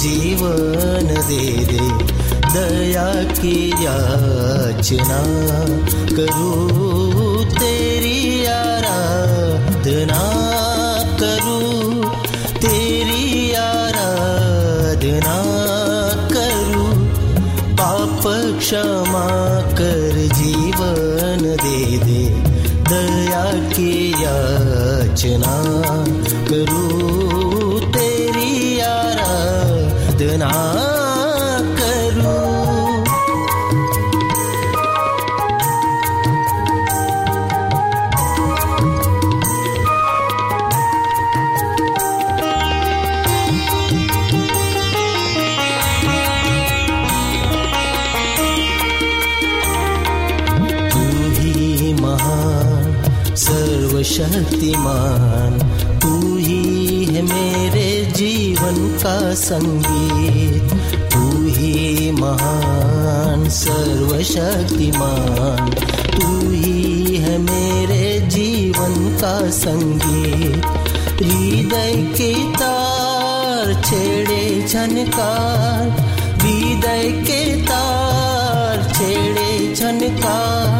जीवन दे दे, दया की याचना करूँ तेरी आराधना करूँ, तेरी आराधना करूँ। पाप क्षमा कर जीवन दे दे, दया की याचना करूँ। संगीत, तू ही महान, सर्वशक्तिमान। तू ही है मेरे जीवन का संगीत। हृदय के तार छेड़े झनकार हृदय के तार छेड़े झनकार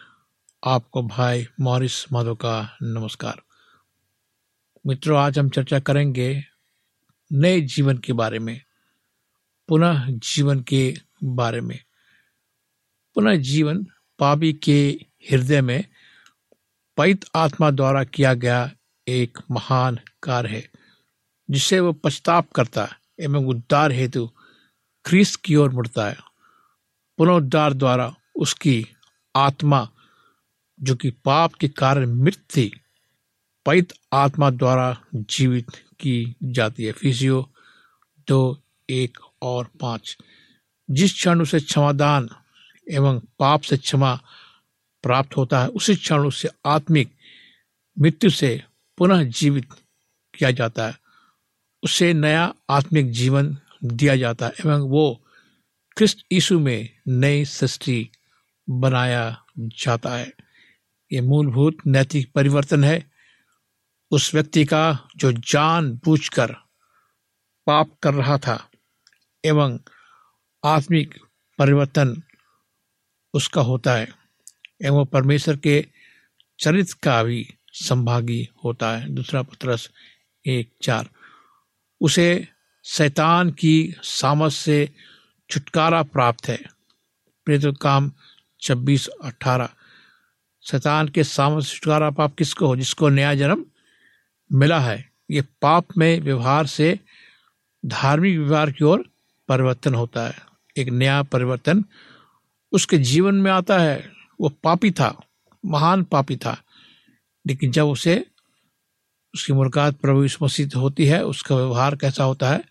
आपको भाई मॉरिस माधो का नमस्कार। मित्रों, आज हम चर्चा करेंगे नए जीवन के बारे में, पुनः जीवन के बारे में। पुनः जीवन पापी के हृदय में पवित आत्मा द्वारा किया गया एक महान कार्य है, जिसे वो पछताप करता एवं उद्धार हेतु ख्रीस्त की ओर मुड़ता है। पुनरुद्धार द्वारा उसकी आत्मा जो कि पाप के कारण मृत थी आत्मा द्वारा जीवित की जाती है। फिजियो दो, एक और पाँच। जिस क्षण उसे क्षमादान एवं पाप से क्षमा प्राप्त होता है, उसी क्षण उसे आत्मिक मृत्यु से पुनः जीवित किया जाता है। उसे नया आत्मिक जीवन दिया जाता है एवं वो क्रिस्त यीशु में नई सृष्टि बनाया जाता है। ये मूलभूत नैतिक परिवर्तन है। उस व्यक्ति का जो जान बूझकर पाप कर रहा था एवं आत्मिक परिवर्तन उसका होता है एवं परमेश्वर के चरित्र का भी संभागी होता है। दूसरा पत्रस एक चार। उसे शैतान की सामस से छुटकारा प्राप्त है। प्रेत काम छब्बीस अठारह। शैतान के सामस से छुटकारा पाप किसको हो, जिसको नया जन्म मिला है? ये पाप में व्यवहार से धार्मिक व्यवहार की ओर परिवर्तन होता है। एक नया परिवर्तन उसके जीवन में आता है। वो पापी था, महान पापी था, लेकिन जब उसे उसकी मुलाकात प्रभु मसीह होती है, उसका व्यवहार कैसा होता है?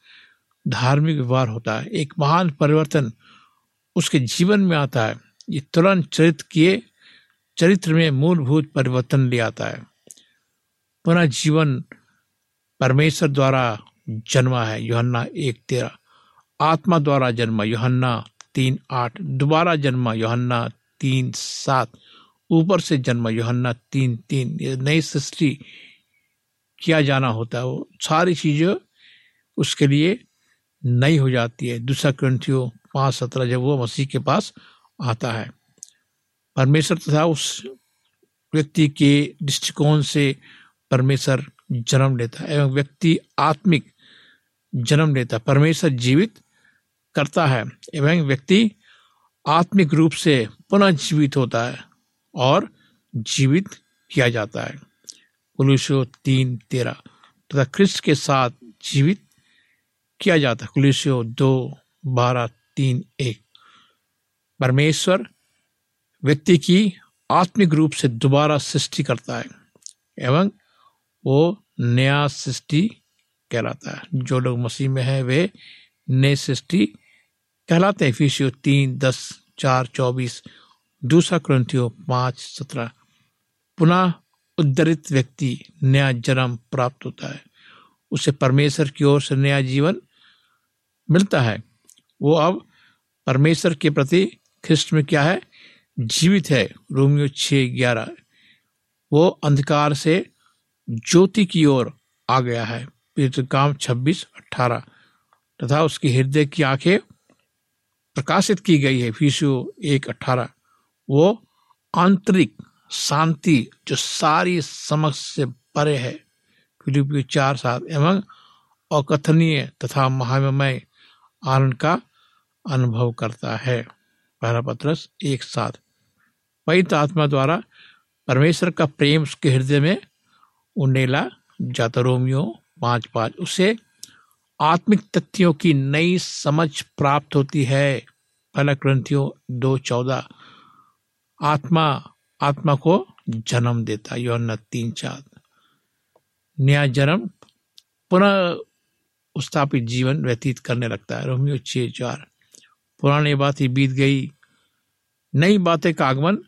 धार्मिक व्यवहार होता है। एक महान परिवर्तन उसके जीवन में आता है। ये तुरंत चरित्र किए चरित्र में मूलभूत परिवर्तन ले आता है। पुनः जीवन परमेश्वर द्वारा जन्मा है, योहन्ना एक तेरह। आत्मा द्वारा जन्मा, योहन्ना तीन आठ। दोबारा जन्मा, योहन्ना तीन सात। ऊपर से जन्मा, योहन्ना तीन तीन। नई सृष्टि किया जाना होता है। वो सारी चीज़ें उसके लिए नई हो जाती है। दूसरा ग्रंथियों पाँच सत्रह जब वो मसीह के पास आता है। परमेश्वर तथा उस व्यक्ति के दृष्टिकोण से परमेश्वर जन्म लेता है एवं व्यक्ति आत्मिक जन्म लेता है। परमेश्वर जीवित करता है एवं व्यक्ति आत्मिक रूप से पुनः जीवित होता है और जीवित किया जाता है। कुलूसियो तीन तेरह तथा ख्रिस्त के साथ जीवित किया जाता है। कुलूसियो दो बारह तीन एक। परमेश्वर व्यक्ति की आत्मिक रूप से दोबारा सृष्टि करता है एवं वो नया सृष्टि कहलाता है। जो लोग मसीह में है, वे नए सृष्टि कहलाते हैं। फीसियो तीन, दस, चार, चौबीस, दूसरा क्रंथियो पाँच, सत्रह। पुनः उद्धरित व्यक्ति नया जन्म प्राप्त होता है। उसे परमेश्वर की ओर से नया जीवन मिलता है। वो अब परमेश्वर के प्रति ख्रिस्ट में क्या है? जीवित है, रोमियो छ ग्यारह। वो अंधकार से ज्योति की ओर आ गया है। काम छब्बीस, अठारह। तथा उसके हृदय की आँखें प्रकाशित की गई है फीसियो एक, अठारह। वो आंतरिक शांति जो सारी समझ से परे है फिलिपियो चार, सात। एवं अकथनीय तथा महामय आनंद का अनुभव करता है। पहला पत्रस, एक साथ। पवित्र आत्मा द्वारा परमेश्वर का प्रेम उसके हृदय में उन्नेला जाता रोमियो पाँच पाँच। उसे आत्मिक तथ्यों की नई समझ प्राप्त होती है। पहला ग्रंथियों दो चौदह। आत्मा आत्मा को जन्म देता यौन तीन चार। नया जन्म, पुनः स्थापित जीवन व्यतीत करने लगता है, रोमियो छह चार। पुरानी बात ही बीत गई। नई बातें का आगमन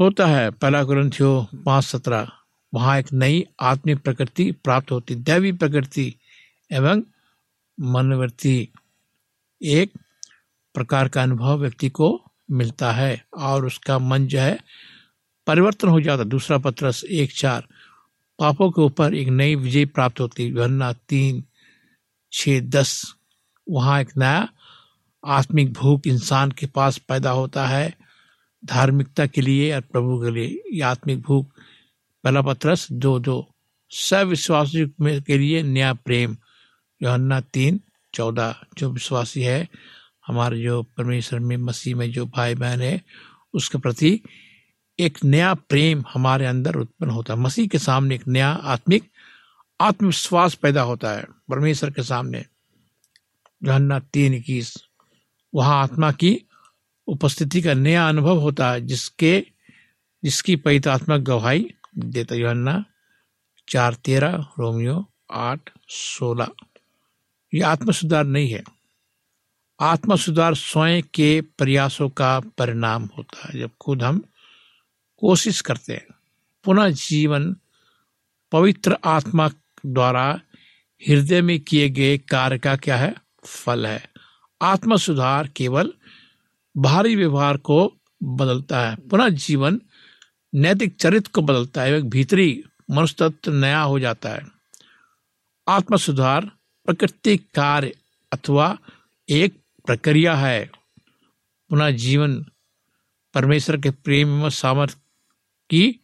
होता है। पहला ग्रंथियो पाँच सत्रह। वहाँ एक नई आत्मिक प्रकृति प्राप्त होती, दैवी प्रकृति एवं मनवर्ती एक प्रकार का अनुभव व्यक्ति को मिलता है और उसका मन जो है परिवर्तन हो जाता। दूसरा पत्रस एक चार। पापों के ऊपर एक नई विजय प्राप्त होती। वरना तीन छ दस। वहाँ एक नया आत्मिक भूख इंसान के पास पैदा होता है, धार्मिकता के लिए और प्रभु के लिए। ये आत्मिक भूख पहला पत्रस दो दो। सविश्वासी के लिए नया प्रेम। योहन्ना तीन, चौदह। जो विश्वासी है, हमारे जो परमेश्वर में, मसीह में जो भाई बहन है, उसके प्रति एक नया प्रेम हमारे अंदर उत्पन्न होता है। मसीह के सामने एक नया आत्मिक आत्मविश्वास पैदा होता है, परमेश्वर के सामने। जोहन्ना तीन इक्कीस। वहाँ आत्मा की उपस्थिति का नया अनुभव होता है, जिसके, जिसकी पवित्रात्मक गवाही देता योहन्ना चार तेरह, रोमियो आठ, सोलह। ये आत्म सुधार नहीं है। आत्म सुधार स्वयं के प्रयासों का परिणाम होता है, जब खुद हम कोशिश करते हैं। पुनः जीवन पवित्र आत्मा द्वारा हृदय में किए गए कार्य का क्या है? फल है। आत्म सुधार केवल बाहरी व्यवहार को बदलता है। पुनः जीवन नैतिक चरित्र को बदलता है, एक भीतरी मनुष्य तत्व नया हो जाता है। आत्म सुधार प्रकृति कार्य अथवा एक प्रक्रिया है। पुनः जीवन परमेश्वर के प्रेम एवं सामर्थ्य की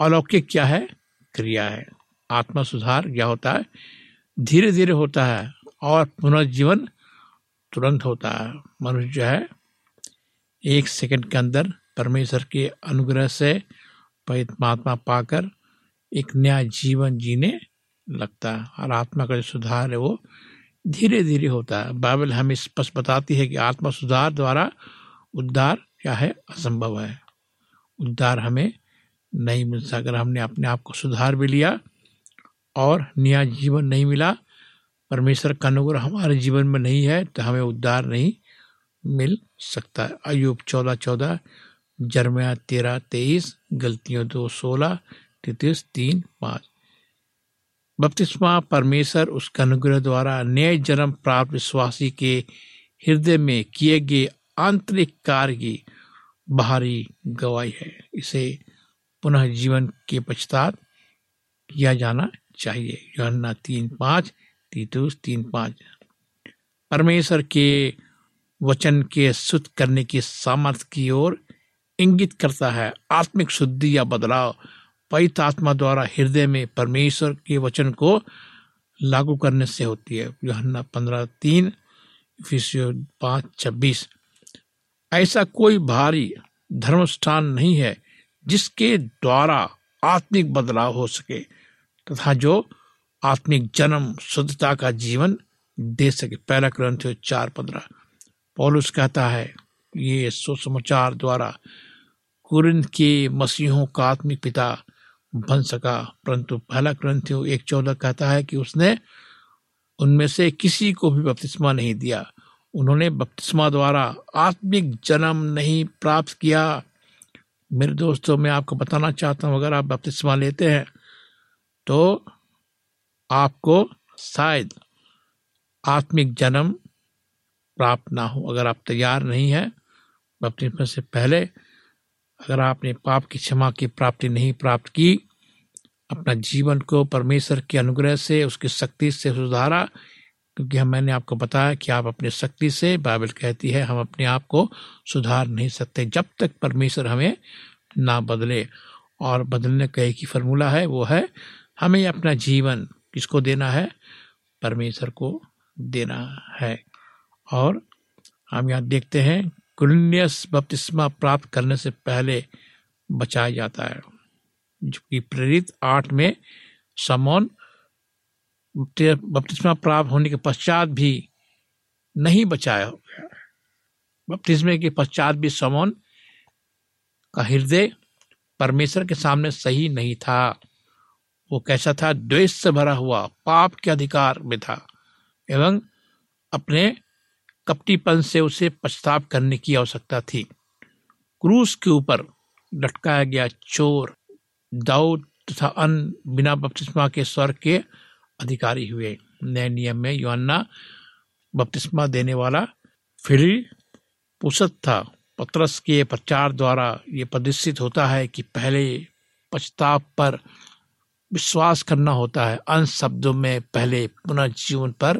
अलौकिक क्या है? क्रिया है। आत्मा सुधार क्या होता है? धीरे धीरे होता है और पुनर्जीवन तुरंत होता है। मनुष्य जो है, एक सेकंड के अंदर परमेश्वर के अनुग्रह से परमात्मा पाकर एक नया जीवन जीने लगता है और आत्मा का जो सुधार है वो धीरे धीरे होता है। बाइबल हमें स्पष्ट बताती है कि आत्मा सुधार द्वारा उद्धार क्या है? असंभव है। उद्धार हमें नहीं मिल अगर हमने अपने आप को सुधार भी लिया और नया जीवन नहीं मिला परमेश्वर का अनुग्रह हमारे जीवन में नहीं है तो हमें उद्धार नहीं मिल सकता। है अयुब चौदह चौदह, जरमया तेरह तेईस, गलतियों दो सोलह, तैतीस तीन पाँच। बपतिस्मा परमेश्वर उसके अनुग्रह द्वारा नए जन्म प्राप्त विश्वासी के हृदय में किए गए आंतरिक कार्य की बाहरी गवाही है। इसे पुनः जीवन के पश्चात किया जाना चाहिए। योहन्ना तीन पाँच तीतुस तीन पाँच। परमेश्वर के वचन के शुद्ध करने की सामर्थ्य की ओर इंगित करता है। आत्मिक शुद्धि या बदलाव। पवित्र आत्मा द्वारा हृदय में परमेश्वर के वचन को लागू करने से होती है। योहन्ना पंद्रह तीन पाँच, छब्बीस। ऐसा कोई भारी धर्मस्थान नहीं है जिसके द्वारा आत्मिक बदलाव हो सके तथा जो आत्मिक जन्म, शुद्धता का जीवन दे सके। पहला ग्रंथ चार पंद्रह। पौलुस कहता है, ये सुसमाचार द्वारा कुरिन के मसीहों का आत्मिक पिता बन सका। परंतु पहला ग्रंथियो एक चौदह कहता है कि उसने उनमें से किसी को भी बपतिस्मा नहीं दिया। उन्होंने बपतिस्मा द्वारा आत्मिक जन्म नहीं प्राप्त किया। मेरे दोस्तों, मैं आपको बताना चाहता हूँ, अगर आप बपतिस्मा लेते हैं तो आपको शायद आत्मिक जन्म प्राप्त ना हो। अगर आप तैयार नहीं है, बपतिस्मा से पहले अगर आपने पाप की क्षमा की प्राप्ति नहीं प्राप्त की, अपना जीवन को परमेश्वर के अनुग्रह से, उसकी शक्ति से सुधारा, क्योंकि हम मैंने आपको बताया कि आप अपने शक्ति से, बाइबल कहती है, हम अपने आप को सुधार नहीं सकते जब तक परमेश्वर हमें ना बदले। और बदलने का एक ही फॉर्मूला है, वो है, हमें अपना जीवन किसको देना है? परमेश्वर को देना है। और हम यहाँ देखते हैं कुलिनियस बपतिस्मा प्राप्त करने से पहले बचाया जाता है। जो कि प्रेरित आठ में समौन बपतिस्मा प्राप्त होने के पश्चात भी नहीं बचाया बपतिस्मे के पश्चात भी समौन का हृदय परमेश्वर के सामने सही नहीं था। वो कैसा था? द्वेष से भरा हुआ, पाप के अधिकार में था। एवं अपने कपटीपन से उसे पछताव करने की आवश्यकता थी। क्रूस के ऊपर लटकाया गया चोर, दाऊद तथा अन्य बिना बपतिस्मा के स्वर्ग के अधिकारी हुए। नए नियम में योन्ना बपतिस्मा देने वाला फिली पुसत था। पत्रस के प्रचार द्वारा ये प्रदर्शित होता है कि पहले पछताव पर विश्वास करना होता है। अन्य शब्दों में पहले पुनर्जीवन पर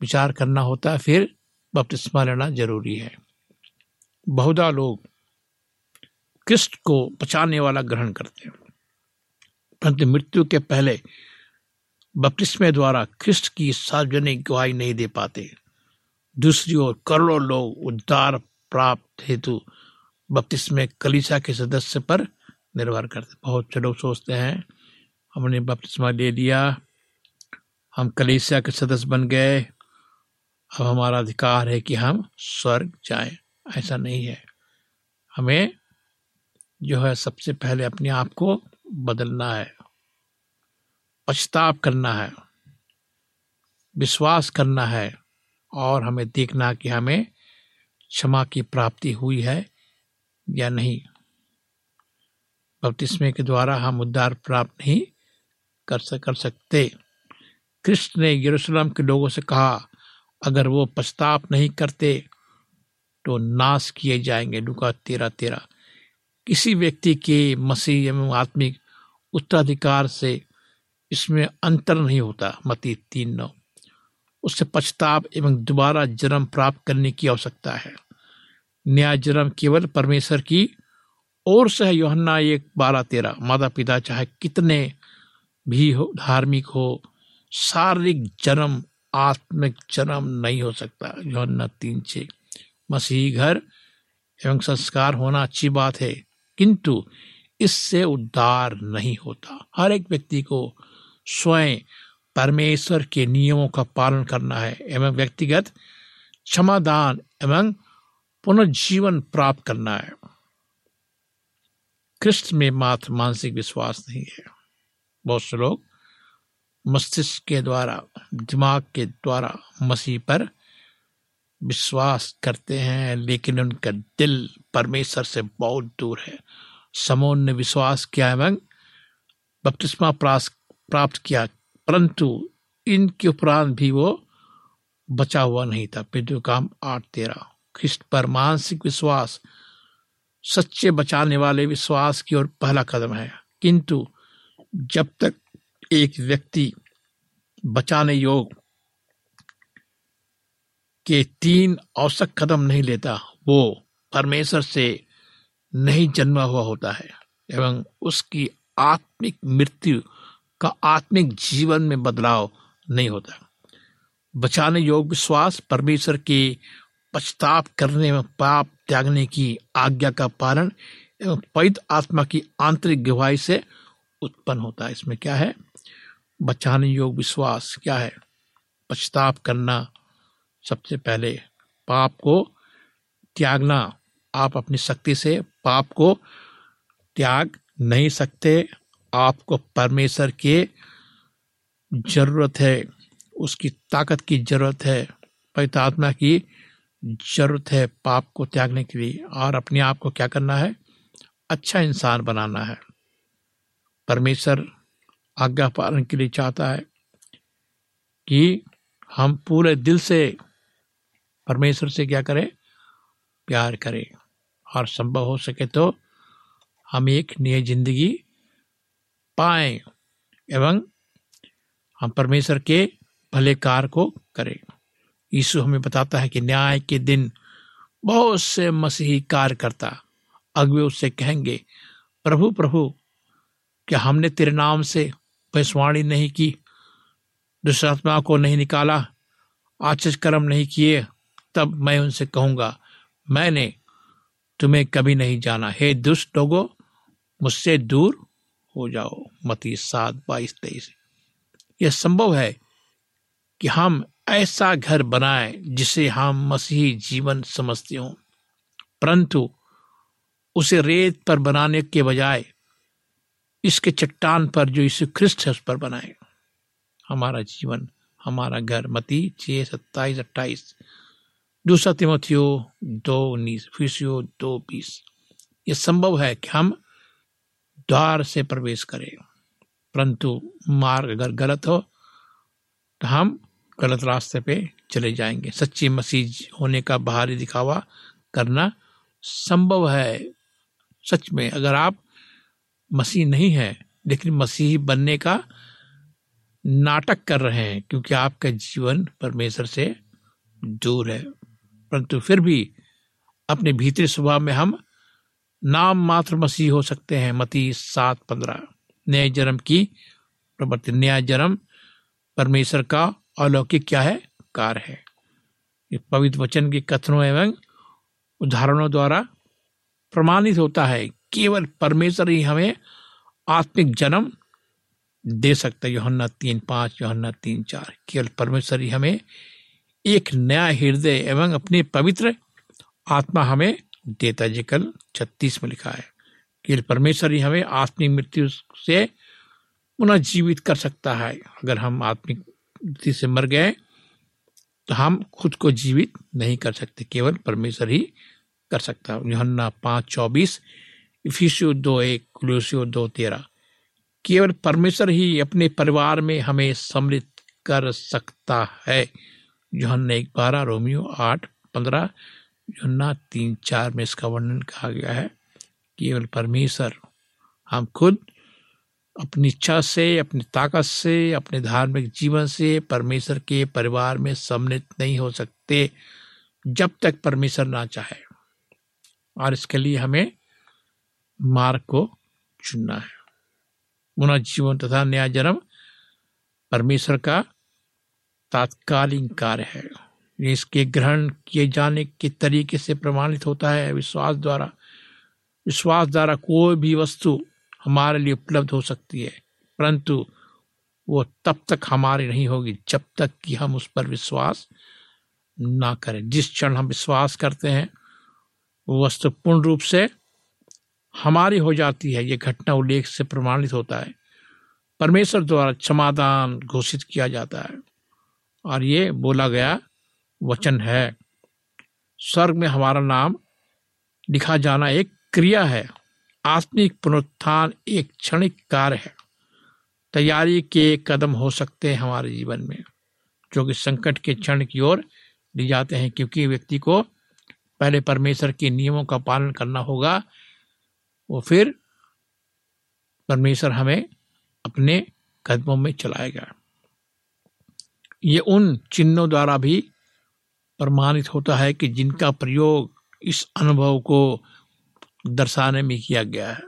विचार करना होता है, फिर बपतिस्मा लेना ज़रूरी है। बहुधा लोग कृष्ण को बचाने वाला ग्रहण करते हैं। परंतु मृत्यु के पहले बपतिस्मे द्वारा ख्रिस्ट की सार्वजनिक गवाही नहीं दे पाते। दूसरी ओर करोड़ों लोग उद्धार प्राप्त हेतु बपतिस्मे कलिसा के सदस्य पर निर्भर करते बहुत से लोग सोचते हैं, हमने बपतिस्मा ले लिया हम कलिसिया के सदस्य बन गए, अब हमारा अधिकार है कि हम स्वर्ग जाएँ। ऐसा नहीं है। हमें जो है सबसे पहले अपने आप को बदलना है पछताव करना है, विश्वास करना है और हमें देखना कि हमें क्षमा की प्राप्ति हुई है या नहीं। बपतिस्मे के द्वारा हम उद्धार प्राप्त नहीं कर सक, कर सकते। कृष्ण ने यरूशलेम के लोगों से कहा, अगर वो पछताप नहीं करते तो नाश किए जाएँगे। लुका तेरा तेरा किसी व्यक्ति के मसीह एवं आत्मिक उत्तराधिकार से इसमें अंतर नहीं होता मती तीन नौ। उससे पछताप एवं दोबारा जन्म प्राप्त करने की आवश्यकता है। न्याय जन्म केवल परमेश्वर की ओर से है योहन्ना एक बारह तेरह माता पिता चाहे कितने भी हो, धार्मिक हो, शारीरिक जन्म, आत्मिक जन्म नहीं हो सकता। योहन्ना तीन छे, मसीही घर एवं संस्कार होना अच्छी बात है, किंतु इससे उद्धार नहीं होता। हर एक व्यक्ति को स्वयं परमेश्वर के नियमों का पालन करना है एवं व्यक्तिगत क्षमादान एवं पुनर्जीवन प्राप्त करना है। कृष्ण में मात्र मानसिक विश्वास नहीं है। बहुत से लोग मस्तिष्क के द्वारा, दिमाग के द्वारा मसीह पर विश्वास करते हैं, लेकिन उनका दिल परमेश्वर से बहुत दूर है। समोन ने विश्वास किया एवं बपतिस्मा प्राप्त किया, परंतु इनके उपरांत भी वो बचा हुआ नहीं था। पितु काम आठ तेरह। ख्रिस्ट पर मानसिक विश्वास सच्चे बचाने वाले विश्वास की ओर पहला कदम है। किंतु जब तक एक व्यक्ति बचाने योग के तीन औसत कदम नहीं लेता, वो परमेश्वर से नहीं जन्मा हुआ होता है एवं उसकी आत्मिक मृत्यु का आत्मिक जीवन में बदलाव नहीं होता। बचाने योग विश्वास परमेश्वर के पछताप करने में पाप त्यागने की आज्ञा का पालन एवं पवित्र आत्मा की आंतरिक गवाही से उत्पन्न होता है। इसमें क्या है? बचाने योग विश्वास क्या है? पछताप करना सबसे पहले पाप को त्यागना। आप अपनी शक्ति से पाप को त्याग नहीं सकते। आपको परमेश्वर के ज़रूरत है। उसकी ताकत की ज़रूरत है। पवित्र आत्मा की ज़रूरत है पाप को त्यागने के लिए और अपने आप को क्या करना है? अच्छा इंसान बनाना है। परमेश्वर आज्ञा पालन के लिए चाहता है कि हम पूरे दिल से परमेश्वर से क्या करें? प्यार करें। और संभव हो सके तो हम एक नई ज़िंदगी पाए एवं हम परमेश्वर के भले कार को करें। यीशु हमें बताता है कि न्याय के दिन बहुत से मसीही कार्यकर्ता अगवे उससे कहेंगे, प्रभु प्रभु, क्या हमने तेरे नाम से भैंसवाणी नहीं की? दुष्टात्मा को नहीं निकाला आचज कर्म नहीं किए, तब मैं उनसे कहूँगा, मैंने तुम्हें कभी नहीं जाना। हे दुष्ट लोगो, मुझसे दूर हो जाओ। मती सात बाईस तेईस। यह संभव है कि हम ऐसा घर बनाए जिसे हम मसीही जीवन समझते हो। परंतु उसे रेत पर बनाने के बजाय इसके चट्टान पर जो इसे ख्रिस्ट है उस पर बनाए। हमारा जीवन, हमारा घर, मती छह, सत्ताईस, अट्ठाईस, दूसरा तिमोथियो दो, उन्नीस, फिसियो दो, बीस। ये संभव है कि हम द्वार से प्रवेश करें। परंतु मार्ग अगर गलत हो तो हम गलत रास्ते पे चले जाएँगे। सच्ची मसीह होने का बाहरी दिखावा करना संभव है। सच में, अगर आप मसीह नहीं है, लेकिन मसीह बनने का नाटक कर रहे हैं, क्योंकि आपका जीवन परमेश्वर से दूर है। परंतु फिर भी अपने भीतरी स्वभाव में हम नाम मात्र मसीह हो सकते हैं मती सात पंद्रह। नए जन्म की प्रवृत्ति। नया जन्म परमेश्वर का अलौकिक क्या है? कार है। ये पवित्र वचन के कथनों एवं उदाहरणों द्वारा प्रमाणित होता है। केवल परमेश्वर ही हमें आत्मिक जन्म दे सकता है। योहन्ना तीन पाँच, योहन्ना तीन चार। केवल परमेश्वर ही हमें एक नया हृदय एवं अपने पवित्र आत्मा हमें देता है। कल छत्तीस में लिखा है, केवल परमेश्वर ही हमें आत्मिक मृत्यु से पुनः जीवित कर सकता है। अगर हम आत्मिक से मर गए तो हम खुद को जीवित नहीं कर सकते, केवल परमेश्वर ही कर सकता योहन्ना पाँच चौबीस इफिसियो दो एक, कुलूसियो दो तेरह। केवल परमेश्वर ही अपने परिवार में हमें सम्मिलित कर सकता है। योहन्ना एक बारह, रोमियो आठ, पंद्रह। योहन्ना तीन चार में इसका वर्णन कहा गया है, केवल परमेश्वर, हम खुद अपनी इच्छा से, अपनी ताकत से, अपने धार्मिक जीवन से परमेश्वर के परिवार में सम्मिलित नहीं हो सकते जब तक परमेश्वर ना चाहे। और इसके लिए हमें मार्ग को चुनना है। पुनः जीवन तथा नया जन्म परमेश्वर का तात्कालीन कार्य है। इसके ग्रहण किए जाने के तरीके से प्रमाणित होता है। विश्वास द्वारा विश्वास द्वारा कोई भी वस्तु हमारे लिए उपलब्ध हो सकती है। परंतु वो तब तक हमारी नहीं होगी जब तक कि हम उस पर विश्वास ना करें। जिस क्षण हम विश्वास करते हैं, वो वस्तु पूर्ण रूप से हमारी हो जाती है। ये घटना उल्लेख से प्रमाणित होता है। परमेश्वर द्वारा क्षमादान घोषित किया जाता है। और ये बोला गया वचन है। स्वर्ग में हमारा नाम लिखा जाना एक क्रिया है। आत्मिक पुनरुत्थान एक क्षणिक कार्य है। तैयारी के कदम हो सकते हैं हमारे जीवन में, जो कि संकट के क्षण की ओर ले जाते हैं, क्योंकि व्यक्ति को पहले परमेश्वर के नियमों का पालन करना होगा। वो फिर परमेश्वर हमें अपने कदमों में चलाएगा। ये उन चिन्हों द्वारा भी प्रमाणित होता है कि जिनका प्रयोग इस अनुभव को दर्शाने में किया गया है।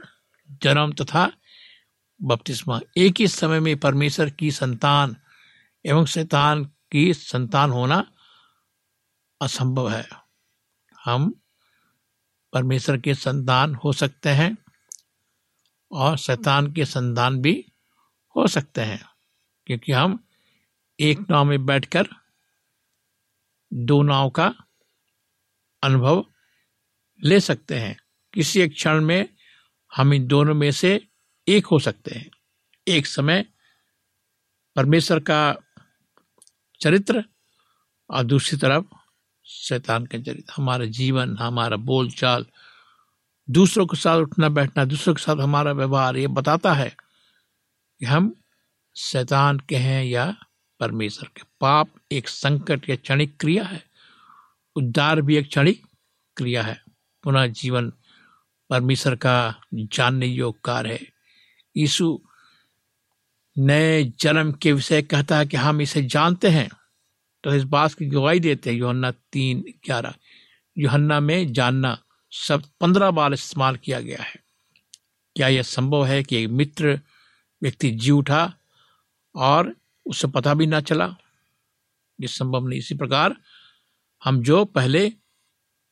जन्म तथा बपतिस्मा। एक ही समय में परमेश्वर की संतान एवं शैतान की संतान होना असंभव है। हम परमेश्वर के संतान हो सकते हैं और शैतान के संतान भी हो सकते हैं, क्योंकि हम एक नाव में बैठकर दो नाव का अनुभव ले सकते हैं। किसी एक क्षण में हम इन दोनों में से एक हो सकते हैं। एक समय परमेश्वर का चरित्र और दूसरी तरफ़ शैतान का चरित्र। हमारा जीवन, हमारा बोलचाल, दूसरों के साथ उठना बैठना, दूसरों के साथ हमारा व्यवहार, ये बताता है कि हम शैतान के हैं या परमेश्वर के। पाप एक संकट या क्षणिक क्रिया है। उद्धार भी एक क्षणिक क्रिया है। पुनः जीवन परमेश्वर का जानने योग कार्य है। यीशु नए जन्म के विषय कहता है कि हम इसे जानते हैं। तो इस बात की गवाही देते हैं योहन्ना तीन ग्यारह। योहन्ना में जानना शब्द पंद्रह बार इस्तेमाल किया गया है। क्या यह संभव है कि एक मित्र व्यक्ति जी उठा और उसे पता भी ना चला? ये संभव नहीं। इसी प्रकार हम जो पहले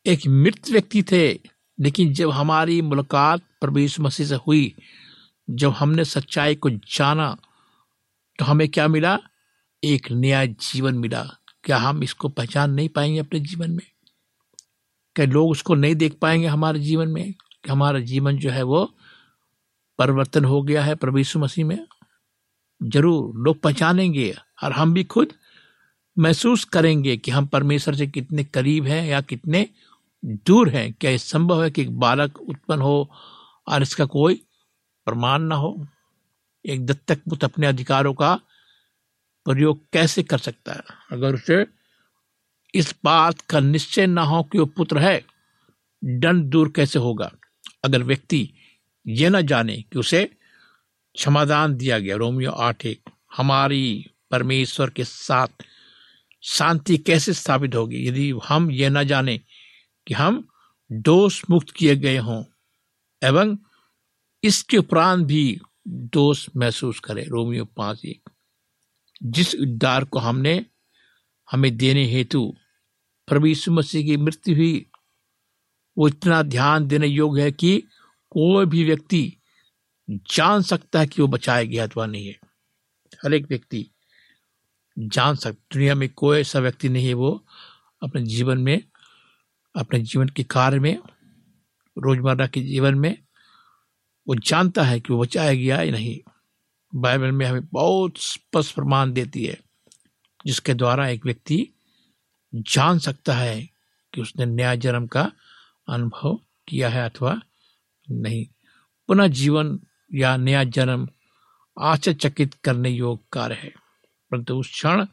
एक मृत व्यक्ति थे लेकिन जब हमारी मुलाकात प्रवेश मसीह से हुई, जब हमने सच्चाई को जाना तो हमें क्या मिला? एक नया जीवन मिला। क्या हम इसको पहचान नहीं पाएँगे अपने जीवन में? क्या लोग उसको नहीं देख पाएँगे हमारे जीवन में? कि हमारा जीवन जो है वो परिवर्तन हो गया है प्रभु मसीह में? ज़रूर, लोग पहचानेंगे और हम भी खुद महसूस करेंगे कि हम परमेश्वर से कितने करीब हैं या कितने दूर हैं, क्या यह संभव है कि एक बालक उत्पन्न हो और इसका कोई प्रमाण ना हो? एक दत्तक पुत्र अपने अधिकारों का प्रयोग कैसे कर सकता है? अगर उसे इस बात का निश्चय ना हो कि वो पुत्र है दंड दूर कैसे होगा? अगर व्यक्ति ये न जाने कि उसे क्षमादान दिया गया, रोमियो आठ एक, हमारी परमेश्वर के साथ शांति कैसे स्थापित होगी? यदि हम ये न जाने कि हम दोष मुक्त किए गए हों एवं इसके उपरांत भी दोष महसूस करें। रोमियो पाँच एक। जिस उद्धार को हमने हमें देने हेतु प्रभु मसीह की मृत्यु हुई, वो इतना ध्यान देने योग्य है कि कोई भी व्यक्ति जान सकता है कि वो बचाया गया अथवा नहीं है। हर एक व्यक्ति जान सकता दुनिया में कोई ऐसा व्यक्ति नहीं है वो अपने जीवन में अपने जीवन के कार्य में, रोज़मर्रा के जीवन में, वो जानता है कि वो बचाया गया या नहीं। बाइबल में हमें बहुत स्पष्ट प्रमाण देती है, जिसके द्वारा एक व्यक्ति जान सकता है कि उसने नया जन्म का अनुभव किया है अथवा नहीं। पुनः जीवन या नया जन्म आश्चर्यचकित करने योग्य कार्य है, परंतु उस क्षण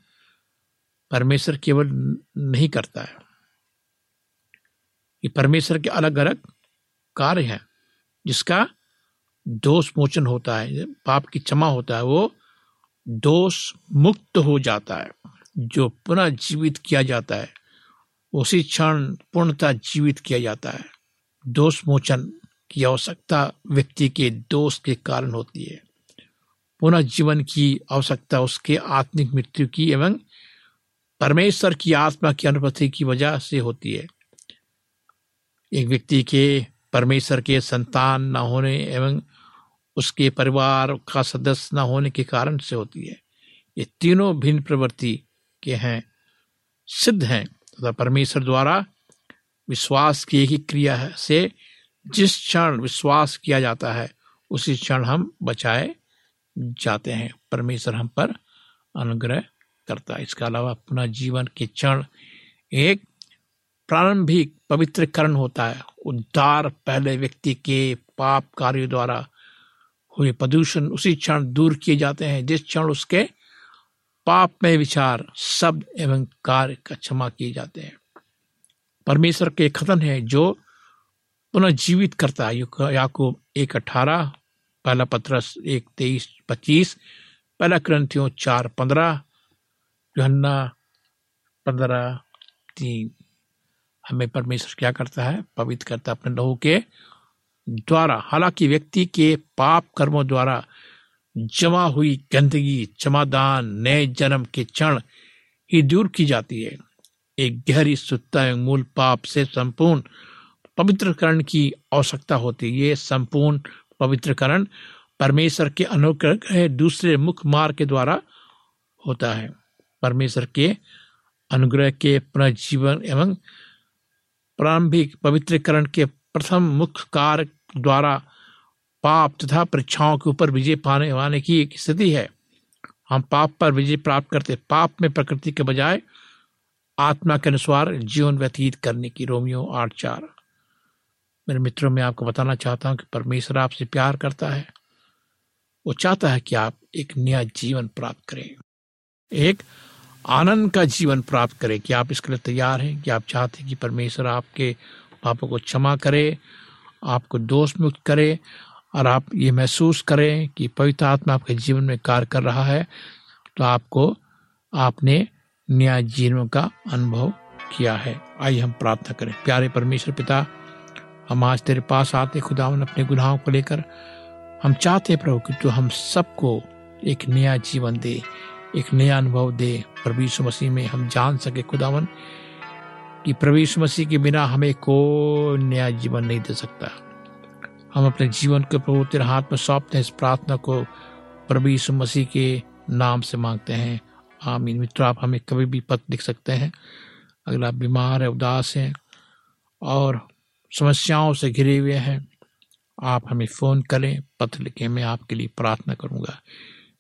परमेश्वर केवल नहीं करता है। ये परमेश्वर के अलग अलग कार्य हैं, जिसका दोष मोचन होता है पाप की क्षमा होता है, वो दोष मुक्त हो जाता है, जो पुनः जीवित किया जाता है, उसी क्षण पूर्णता जीवित किया जाता है। दोष मोचन की आवश्यकता व्यक्ति के दोष के कारण होती है। पुनः जीवन की आवश्यकता उसके आत्मिक मृत्यु की एवं परमेश्वर की आत्मा की अनुपस्थिति की वजह से होती है। एक व्यक्ति के परमेश्वर के संतान न होने एवं उसके परिवार का सदस्य न होने के कारण से होती है। ये तीनों भिन्न प्रवृत्ति के हैं, सिद्ध हैं, तथा परमेश्वर द्वारा विश्वास की ही क्रिया से जिस क्षण विश्वास किया जाता है, उसी क्षण हम बचाए जाते हैं। परमेश्वर हम पर अनुग्रह करता है। इसके अलावा पुनः जीवन के क्षण एक प्रारंभिक पवित्रकरण होता है। उद्धार पहले व्यक्ति के पाप कार्यों द्वारा हुए प्रदूषण उसी क्षण दूर किए जाते हैं। जिस क्षण उसके पाप में विचार, शब्द एवं कार्य का क्षमा किए जाते हैं। परमेश्वर के खतन है जो पुनः जीवित करता है। याकूब एक अठारह, पहला पत्रस एक तेईस, पच्चीस, पहला ग्रंथियों चार, पंद्रह, योहन्ना, पंद्रह, तीन। हमें परमेश्वर क्या करता है? पवित्र करता है अपने लहू के द्वारा। हालाँकि व्यक्ति के पाप कर्मों द्वारा जमा हुई गंदगी क्षमादान नए जन्म के क्षण ही दूर की जाती है। एक गहरी सुत्ता एवं मूल पाप से संपूर्ण पवित्रकरण की आवश्यकता होती है। ये संपूर्ण पवित्रकरण परमेश्वर के अनुग्रह दूसरे मुख्य मार्ग के द्वारा होता है। परमेश्वर के अनुग्रह के पुनर्जीवन एवं प्रारंभिक पवित्रकरण के प्रथम मुख्य कार्य द्वारा पाप तथा परीक्षाओं के ऊपर विजय पाने वाने की एक स्थिति है। हम पाप पर विजय प्राप्त करते पाप में प्रकृति के बजाय आत्मा के अनुसार जीवन व्यतीत करने की रोमियो आठ चार। मेरे मित्रों, में आपको बताना चाहता हूँ कि परमेश्वर आपसे प्यार करता है। वो चाहता है कि आप एक नया जीवन प्राप्त करें। एक आनंद का जीवन प्राप्त करें कि आप इसके लिए तैयार हैं, कि आप चाहते हैं कि परमेश्वर आपके पापों को क्षमा करे, आपको दोष मुक्त करे, और आप ये महसूस करें कि पवित्र आत्मा आपके जीवन में कार्य कर रहा है तो आपको आपने नया जीवन का अनुभव किया है। आइए हम प्रार्थना करें। प्यारे परमेश्वर पिता, हम आज तेरे पास आते खुदावन अपने गुनाहों को लेकर। हम चाहते प्रभु कि तू हम सबको एक नया जीवन दे। एक नया अनुभव दे प्रभु मसीह में। हम जान सके खुदावन कि यीशु मसीह के बिना हमें कोई नया जीवन नहीं दे सकता। हम अपने जीवन को प्रभु तेरे हाथ में सौंपते हैं। इस प्रार्थना को प्रभु यीशु मसीह के नाम से मांगते हैं। आमीन। मित्र, आप हमें कभी भी पत्र लिख सकते हैं। अगर आप बीमार है, उदास हैं और समस्याओं से घिरे हुए हैं, आप हमें फ़ोन करें। पत्र लिखें मैं आपके लिए प्रार्थना करूँगा।